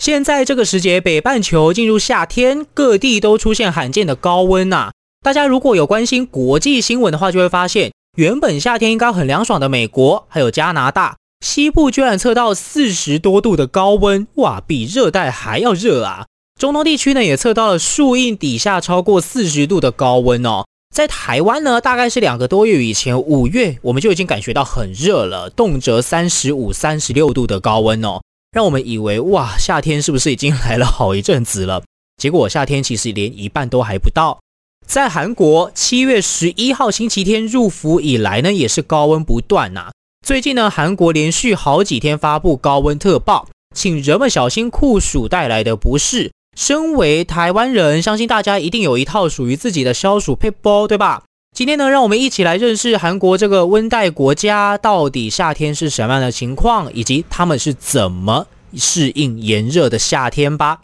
现在这个时节，北半球进入夏天，各地都出现罕见的高温呐、大家如果有关心国际新闻的话，就会发现，原本夏天应该很凉爽的美国，还有加拿大西部，居然测到四十多度的高温，哇，比热带还要热啊！中东地区呢，也测到了树荫底下超过四十度的高温哦。在台湾呢，大概是两个多月以前，五月我们就已经感觉到很热了，动辄三十五、三十六度的高温哦。让我们以为哇，夏天是不是已经来了好一阵子了？结果夏天其实连一半都还不到。在韩国，七月十一号星期天入伏以来呢，也是高温不断呐、最近呢，韩国连续好几天发布高温特报，请人们小心酷暑带来的不适。身为台湾人，相信大家一定有一套属于自己的消暑配包，对吧？今天呢，让我们一起来认识韩国这个温带国家，到底夏天是什么样的情况，以及他们是怎么适应炎热的夏天吧。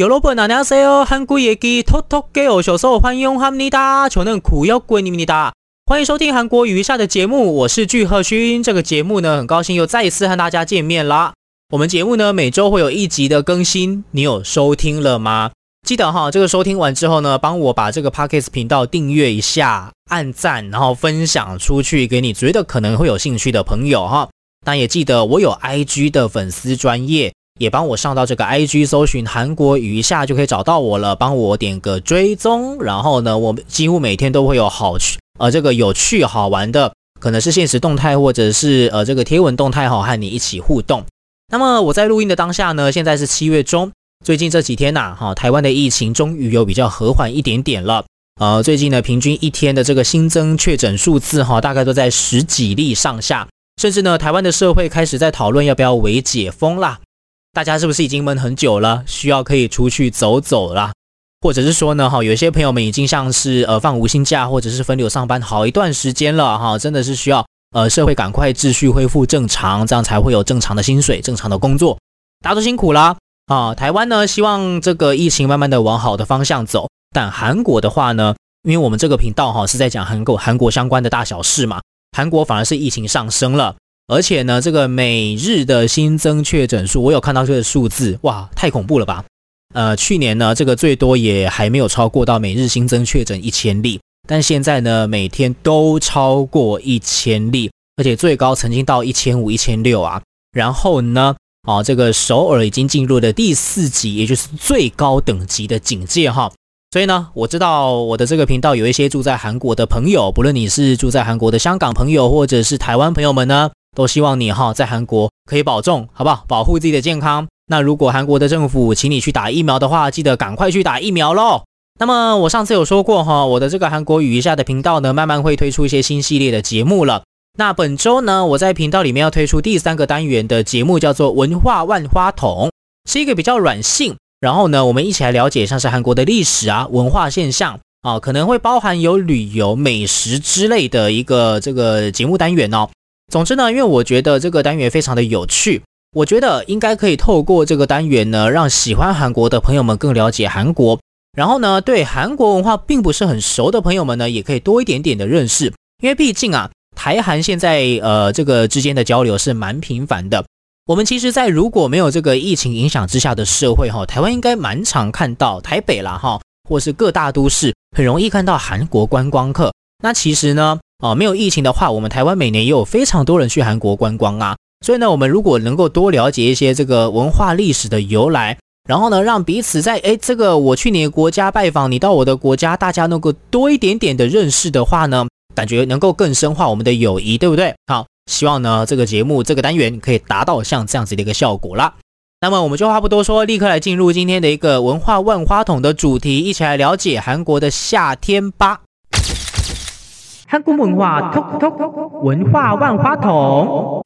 有老板娘说哦，韩国野鸡偷偷给我小时候欢迎哈尼达，求能苦要归你们的。欢迎收听韩国语下的节目，我是具赫勋。这个节目呢，很高兴又再一次和大家见面啦。我们节目呢，每周会有一集的更新，你有收听了吗？记得哈，这个收听完之后呢，帮我把这个 Podcast 频道订阅一下，按赞，然后分享出去给你觉得可能会有兴趣的朋友哈。那也记得我有 IG 的粉丝专业。也帮我上到这个 IG 搜寻韩国语一下就可以找到我了，帮我点个追踪。然后呢，我几乎每天都会有好趣呃这个有趣好玩的，可能是现实动态或者是呃这个贴文动态哈，和你一起互动。那么我在录音的当下呢，现在是七月中，最近这几天呐哈，台湾的疫情终于有比较和缓一点点了。呃，最近呢，平均一天的这个新增确诊数字哈，大概都在十几例上下，甚至呢，台湾的社会开始在讨论要不要微解封啦。大家是不是已经闷很久了，需要可以出去走走了？或者是说呢，哈，有些朋友们已经像是呃放无薪假，或者是分流上班好一段时间了，哈，真的是需要呃社会赶快秩序恢复正常，这样才会有正常的薪水、正常的工作。大家都辛苦了啊！台湾呢，希望这个疫情慢慢的往好的方向走，但韩国的话呢，因为我们这个频道哈是在讲韩国韩国相关的大小事嘛，韩国反而是疫情上升了。而且呢，这个每日的新增确诊数，我有看到这个数字，哇，太恐怖了吧！呃，去年呢，这个最多也还没有超过到每日新增确诊一千例，但现在呢，每天都超过一千例，而且最高曾经到一千五、一千六啊。然后呢，啊，这个首尔已经进入了第四级，也就是最高等级的警戒哈。所以呢，我知道我的这个频道有一些住在韩国的朋友，不论你是住在韩国的香港朋友，或者是台湾朋友们呢。都希望你哈在韩国可以保重，好不好？保护自己的健康。那如果韩国的政府请你去打疫苗的话，记得赶快去打疫苗喽。那么我上次有说过哈，我的这个韩国语一下的频道呢，慢慢会推出一些新系列的节目了。那本周呢，我在频道里面要推出第三个单元的节目，叫做文化万花筒，是一个比较软性。然后呢，我们一起来了解像是韩国的历史啊、文化现象啊，可能会包含有旅游、美食之类的一个这个节目单元哦。总之呢，因为我觉得这个单元非常的有趣，我觉得应该可以透过这个单元呢，让喜欢韩国的朋友们更了解韩国，然后呢，对韩国文化并不是很熟的朋友们呢，也可以多一点点的认识。因为毕竟啊，台韩现在呃这个之间的交流是蛮频繁的。我们其实，在如果没有这个疫情影响之下的社会哈，台湾应该蛮常看到台北啦哈，或是各大都市很容易看到韩国观光客。那其实呢，哦，没有疫情的话，我们台湾每年也有非常多人去韩国观光啊。所以呢，我们如果能够多了解一些这个文化历史的由来，然后呢，让彼此在诶这个我去你的国家拜访，你到我的国家，大家能够多一点点的认识的话呢，感觉能够更深化我们的友谊，对不对？好，希望呢这个节目这个单元可以达到像这样子的一个效果啦。那么我们就话不多说，立刻来进入今天的一个文化万花筒的主题，一起来了解韩国的夏天吧。韩国文化文化万花筒。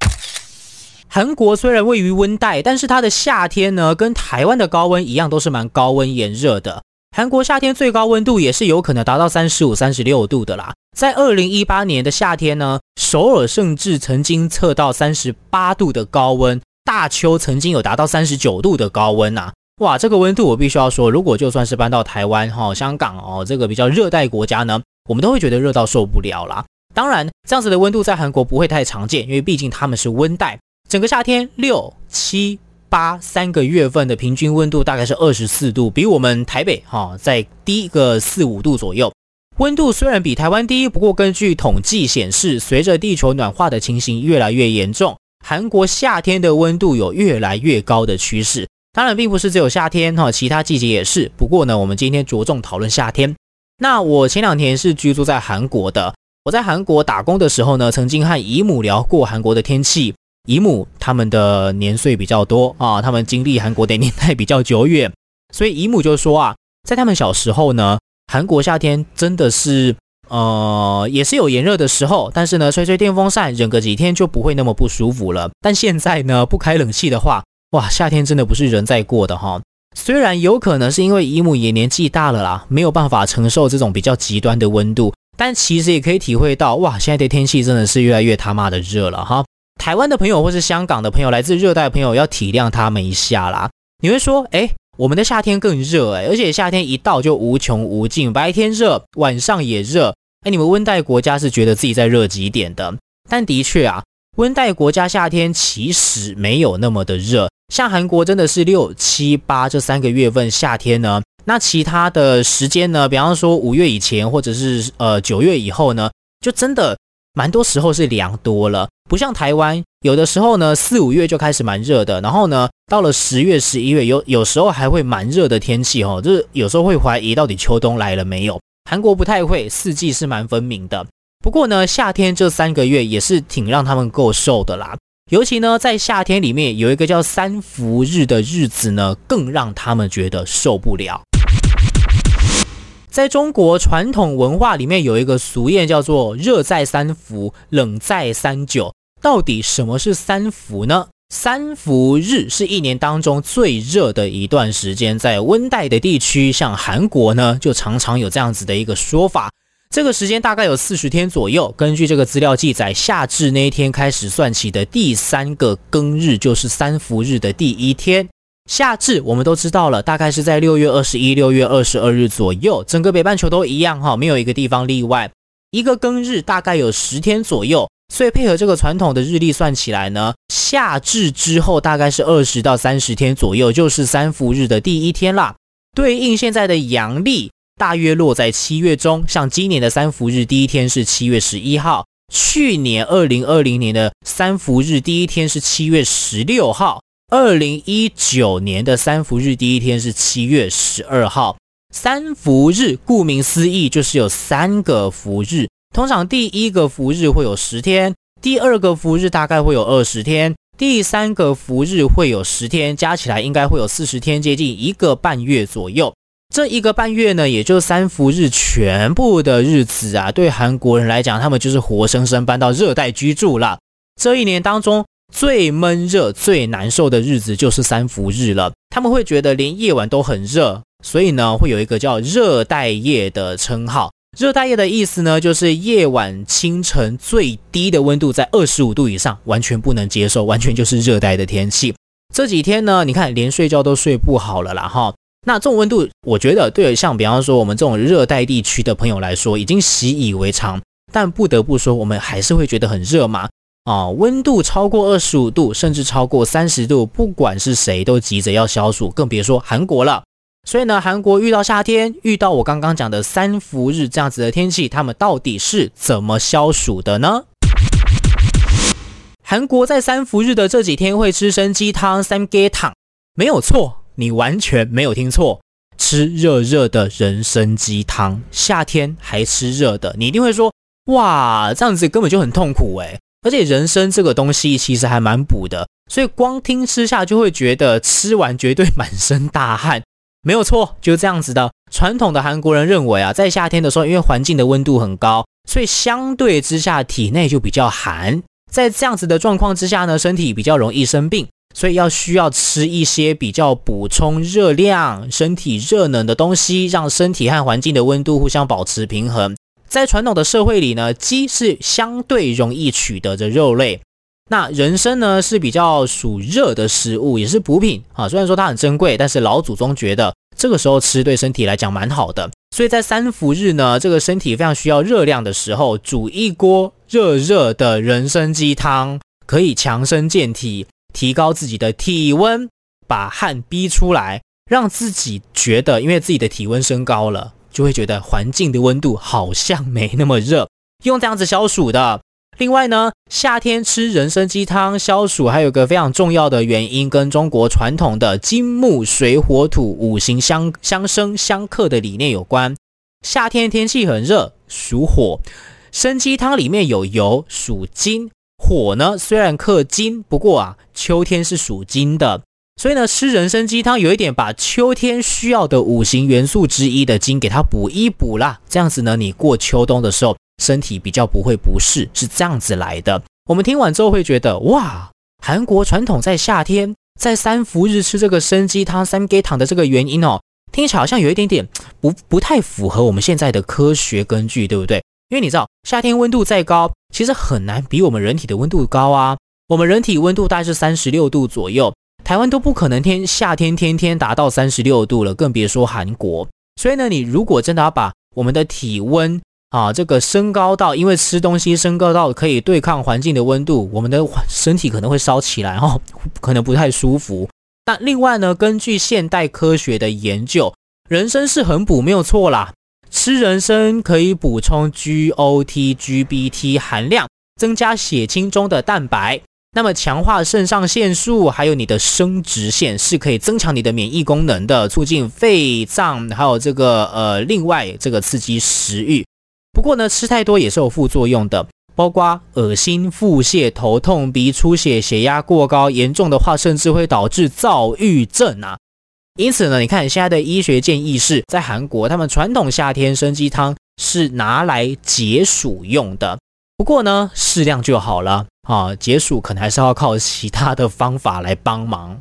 韩国虽然位于温带，但是它的夏天呢，跟台湾的高温一样，都是蛮高温炎热的。韩国夏天最高温度也是有可能达到三十五、三十六度的啦。在二零一八年的夏天呢，首尔甚至曾经测到三十八度的高温，大邱曾经有达到三十九度的高温呐。哇，这个温度我必须要说，如果就算是搬到台湾、哈香港哦，这个比较热带国家呢，我们都会觉得热到受不了啦。当然，这样子的温度在韩国不会太常见，因为毕竟他们是温带。整个夏天六七八三个月份的平均温度大概是二十四度，比我们台北哈再低个四五度左右。温度虽然比台湾低，不过根据统计显示，随着地球暖化的情形越来越严重，韩国夏天的温度有越来越高的趋势。当然，并不是只有夏天哈，其他季节也是。不过呢，我们今天着重讨论夏天。那我前两天是居住在韩国的。我在韩国打工的时候呢，曾经和姨母聊过韩国的天气。姨母他们的年岁比较多啊，他们经历韩国的年代比较久远，所以姨母就说啊，在他们小时候呢，韩国夏天真的是呃，也是有炎热的时候，但是呢，吹吹电风扇，忍个几天就不会那么不舒服了。但现在呢，不开冷气的话，哇，夏天真的不是人在过的哈。虽然有可能是因为姨母也年纪大了啦，没有办法承受这种比较极端的温度。但其实也可以体会到，哇，现在的天气真的是越来越他妈的热了哈！台湾的朋友或是香港的朋友，来自热带的朋友要体谅他们一下啦。你会说，哎，我们的夏天更热哎，而且夏天一到就无穷无尽，白天热，晚上也热。哎，你们温带国家是觉得自己在热极点的，但的确啊，温带国家夏天其实没有那么的热，像韩国真的是六七八这三个月份夏天呢。那其他的时间呢？比方说五月以前，或者是呃九月以后呢，就真的蛮多时候是凉多了。不像台湾，有的时候呢四五月就开始蛮热的，然后呢到了十月、十一月，有有时候还会蛮热的天气哦，就是有时候会怀疑到底秋冬来了没有。韩国不太会，四季是蛮分明的。不过呢，夏天这三个月也是挺让他们够受的啦。尤其呢，在夏天里面有一个叫三伏日的日子呢，更让他们觉得受不了。在中国传统文化里面有一个俗谚叫做“热在三伏，冷在三九”。到底什么是三伏呢？三伏日是一年当中最热的一段时间，在温带的地区，像韩国呢，就常常有这样子的一个说法。这个时间大概有四十天左右。根据这个资料记载，夏至那一天开始算起的第三个庚日，就是三伏日的第一天。夏至我们都知道了，大概是在六月二十一、六月二十二日左右，整个北半球都一样哈，没有一个地方例外。一个庚日大概有十天左右，所以配合这个传统的日历算起来呢，夏至之后大概是二十到三十天左右，就是三伏日的第一天啦。对应现在的阳历，大约落在七月中，像今年的三伏日第一天是七月十一号，去年二零二零年的三伏日第一天是七月十六号。二零一九年的三伏日第一天是七月十二号。三伏日顾名思义就是有三个伏日，通常第一个伏日会有十天，第二个伏日大概会有二十天，第三个伏日会有十天，加起来应该会有四十天，接近一个半月左右。这一个半月呢，也就是三伏日全部的日子啊，对韩国人来讲，他们就是活生生搬到热带居住了。这一年当中。最闷热、最难受的日子就是三伏日了。他们会觉得连夜晚都很热，所以呢，会有一个叫“热带夜”的称号。热带夜的意思呢，就是夜晚、清晨最低的温度在二十五度以上，完全不能接受，完全就是热带的天气。这几天呢，你看连睡觉都睡不好了啦哈。那这种温度，我觉得对像比方说我们这种热带地区的朋友来说，已经习以为常。但不得不说，我们还是会觉得很热嘛。啊，温度超过二十五度，甚至超过三十度，不管是谁都急着要消暑，更别说韩国了。所以呢，韩国遇到夏天，遇到我刚刚讲的三伏日这样子的天气，他们到底是怎么消暑的呢？韩国在三伏日的这几天会吃生鸡汤、三鸡汤，没有错，你完全没有听错，吃热热的人参鸡汤，夏天还吃热的，你一定会说，哇，这样子根本就很痛苦诶。而且人参这个东西其实还蛮补的，所以光听吃下就会觉得吃完绝对满身大汗，没有错，就这样子的。传统的韩国人认为啊，在夏天的时候，因为环境的温度很高，所以相对之下体内就比较寒，在这样子的状况之下呢，身体比较容易生病，所以要需要吃一些比较补充热量、身体热能的东西，让身体和环境的温度互相保持平衡。在传统的社会里呢，鸡是相对容易取得的肉类。那人参呢是比较属热的食物，也是补品啊。虽然说它很珍贵，但是老祖宗觉得这个时候吃对身体来讲蛮好的。所以在三伏日呢，这个身体非常需要热量的时候，煮一锅热热的人参鸡汤，可以强身健体。提高自己的体温，把汗逼出来，让自己觉得，因为自己的体温升高了，就会觉得环境的温度好像没那么热，用这样子消暑的。另外呢，夏天吃人参鸡汤消暑，还有个非常重要的原因，跟中国传统的金木水火土五行相相生相克的理念有关。夏天天气很热，属火，参鸡汤里面有油，属金。火呢，虽然克金，不过啊，秋天是属金的，所以呢，吃人参鸡汤有一点把秋天需要的五行元素之一的金给它补一补啦。这样子呢，你过秋冬的时候身体比较不会不适，是这样子来的。我们听完之后会觉得，哇，韩国传统在夏天在三伏日吃这个参鸡汤、三鸡汤的这个原因哦，听起来好像有一点点不不太符合我们现在的科学根据，对不对？因为你知道，夏天温度再高，其实很难比我们人体的温度高啊。我们人体温度大概是三十六度左右，台湾都不可能天夏天天天达到三十六度了，更别说韩国。所以呢，你如果真的要把我们的体温啊这个升高到，因为吃东西升高到可以对抗环境的温度，我们的身体可能会烧起来哦，可能不太舒服。那另外呢，根据现代科学的研究，人参是很补，没有错啦。吃人参可以补充 GOT、GBT 含量，增加血清中的蛋白，那么强化肾上腺素，还有你的生殖腺，是可以增强你的免疫功能的，促进肺脏，还有这个呃，另外这个刺激食欲。不过呢，吃太多也是有副作用的，包括恶心、腹泻、头痛、鼻出血、血压过高，严重的话甚至会导致躁郁症啊。因此呢，你看现在的医学建议是在韩国，他们传统夏天生鸡汤是拿来解暑用的。不过呢，适量就好了啊，解暑可能还是要靠其他的方法来帮忙。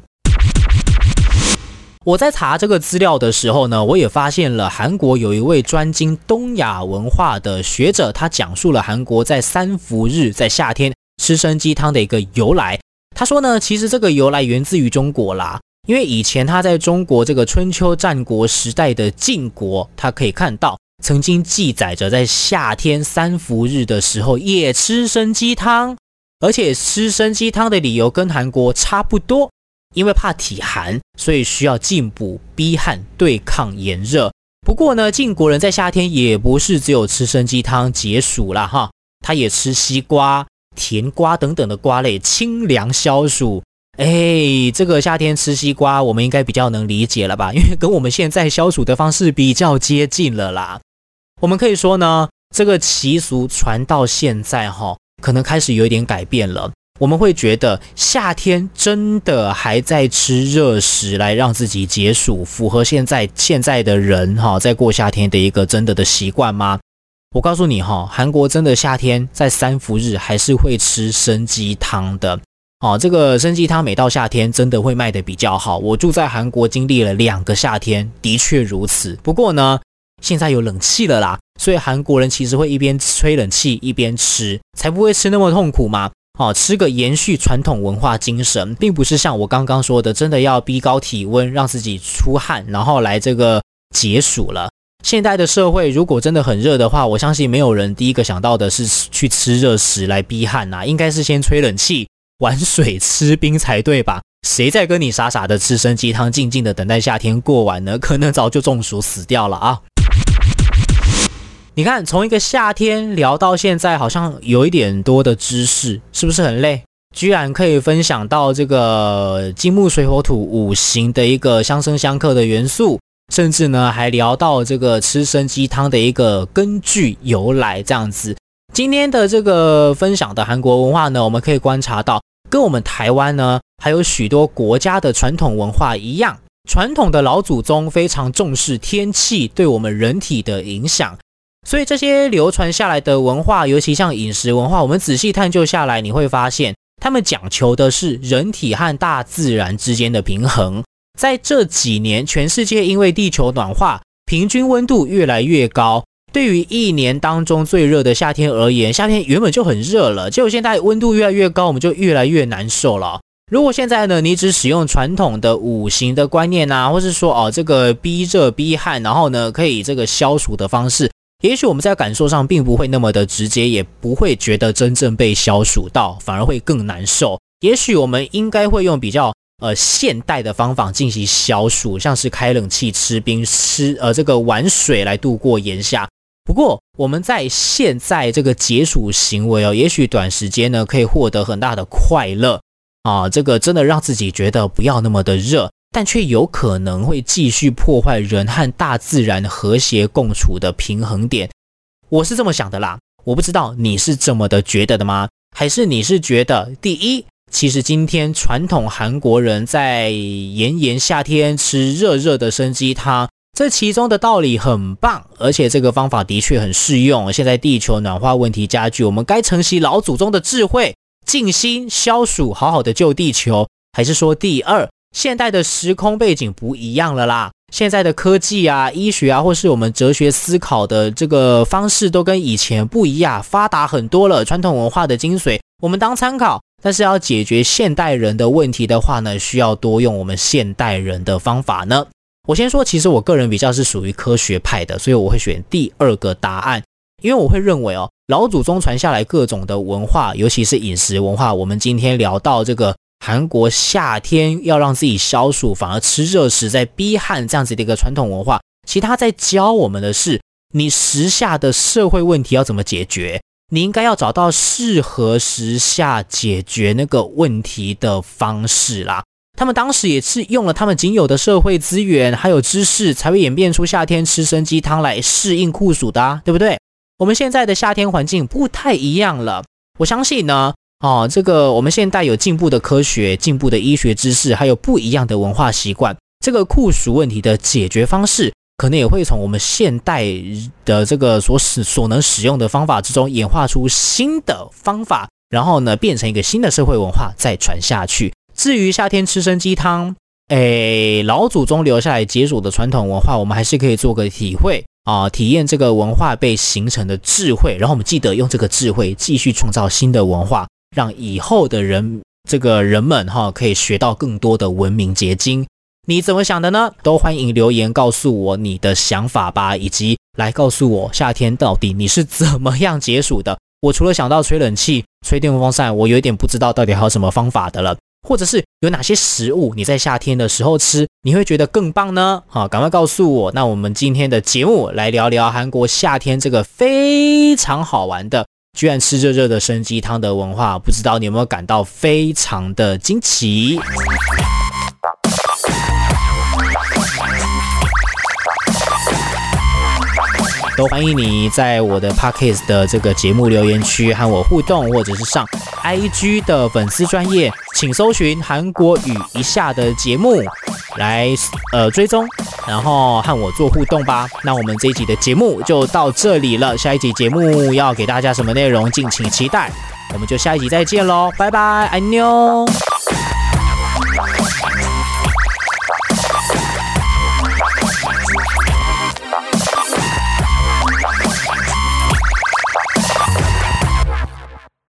我在查这个资料的时候呢，我也发现了韩国有一位专精东亚文化的学者，他讲述了韩国在三伏日在夏天吃生鸡汤的一个由来。他说呢，其实这个由来源自于中国啦。因为以前他在中国这个春秋战国时代的晋国，他可以看到曾经记载着在夏天三伏日的时候也吃参鸡汤，而且吃参鸡汤的理由跟韩国差不多，因为怕体寒，所以需要进补逼汗对抗炎热。不过呢，晋国人在夏天也不是只有吃参鸡汤解暑啦哈，他也吃西瓜、甜瓜等等的瓜类清凉消暑。哎，这个夏天吃西瓜，我们应该比较能理解了吧？因为跟我们现在消暑的方式比较接近了啦。我们可以说呢，这个习俗传到现在哈，可能开始有一点改变了。我们会觉得夏天真的还在吃热食来让自己解暑，符合现在现在的人哈在过夏天的一个真的的习惯吗？我告诉你哈，韩国真的夏天在三伏日还是会吃生鸡汤的。哦，这个参鸡汤每到夏天真的会卖得比较好。我住在韩国，经历了两个夏天，的确如此。不过呢，现在有冷气了啦，所以韩国人其实会一边吹冷气一边吃，才不会吃那么痛苦嘛。哦，吃个延续传统文化精神，并不是像我刚刚说的，真的要逼高体温让自己出汗，然后来这个解暑了。现代的社会如果真的很热的话，我相信没有人第一个想到的是去吃热食来逼汗呐，应该是先吹冷气。玩水吃冰才对吧？谁在跟你傻傻的吃生鸡汤，静静的等待夏天过完呢？可能早就中暑死掉了啊！你看，从一个夏天聊到现在，好像有一点多的知识，是不是很累？居然可以分享到这个金木水火土五行的一个相生相克的元素，甚至呢还聊到这个吃生鸡汤的一个根据由来，这样子。今天的这个分享的韩国文化呢，我们可以观察到。跟我们台湾呢，还有许多国家的传统文化一样，传统的老祖宗非常重视天气对我们人体的影响，所以这些流传下来的文化，尤其像饮食文化，我们仔细探究下来，你会发现他们讲求的是人体和大自然之间的平衡。在这几年，全世界因为地球暖化，平均温度越来越高。对于一年当中最热的夏天而言，夏天原本就很热了，结果现在温度越来越高，我们就越来越难受了。如果现在呢，你只使用传统的五行的观念啊，或是说哦，这个逼热逼汗，然后呢，可以这个消暑的方式，也许我们在感受上并不会那么的直接，也不会觉得真正被消暑到，反而会更难受。也许我们应该会用比较呃现代的方法进行消暑，像是开冷气、吃冰、吃呃这个玩水来度过炎夏。不过我们在现在这个解暑行为哦，也许短时间呢可以获得很大的快乐。啊，这个真的让自己觉得不要那么的热，但却有可能会继续破坏人和大自然和谐共处的平衡点。我是这么想的啦，我不知道你是这么的觉得的吗？还是你是觉得，第一，其实今天传统韩国人在炎炎夏天吃热热的生鸡汤，这其中的道理很棒，而且这个方法的确很适用。现在地球暖化问题加剧，我们该承袭老祖宗的智慧。静心消暑，好好的救地球，还是说第二，现代的时空背景不一样了啦？现在的科技啊、医学啊，或是我们哲学思考的这个方式，都跟以前不一样，发达很多了。传统文化的精髓，我们当参考，但是要解决现代人的问题的话呢，需要多用我们现代人的方法呢。我先说，其实我个人比较是属于科学派的，所以我会选第二个答案。因为我会认为哦，老祖宗传下来各种的文化，尤其是饮食文化。我们今天聊到这个韩国夏天要让自己消暑，反而吃热食在逼汗这样子的一个传统文化，其他在教我们的是，你时下的社会问题要怎么解决？你应该要找到适合时下解决那个问题的方式啦。他们当时也是用了他们仅有的社会资源还有知识，才会演变出夏天吃参鸡汤来适应酷暑的啊，对不对？我们现在的夏天环境不太一样了，我相信呢，哦，这个我们现代有进步的科学、进步的医学知识，还有不一样的文化习惯，这个酷暑问题的解决方式，可能也会从我们现代的这个所使所能使用的方法之中演化出新的方法，然后呢，变成一个新的社会文化再传下去。至于夏天吃参鸡汤，哎，老祖宗留下来解暑的传统文化，我们还是可以做个体会。啊，体验这个文化被形成的智慧，然后我们记得用这个智慧继续创造新的文化，让以后的人这个人们哈可以学到更多的文明结晶。你怎么想的呢？都欢迎留言告诉我你的想法吧，以及来告诉我夏天到底你是怎么样解暑的。我除了想到吹冷气、吹电风扇，我有点不知道到底还有什么方法的了。或者是有哪些食物你在夏天的时候吃，你会觉得更棒呢？好，赶快告诉我。那我们今天的节目来聊聊韩国夏天这个非常好玩的，居然吃热热的生鸡汤的文化，不知道你有没有感到非常的惊奇？都欢迎你在我的 Podcast 的这个节目留言区和我互动，或者是上 IG 的粉丝专业，请搜寻韩国语一下的节目来呃追踪，然后和我做互动吧。那我们这一集的节目就到这里了，下一集节目要给大家什么内容，敬请期待。我们就下一集再见喽，拜拜，爱你哟。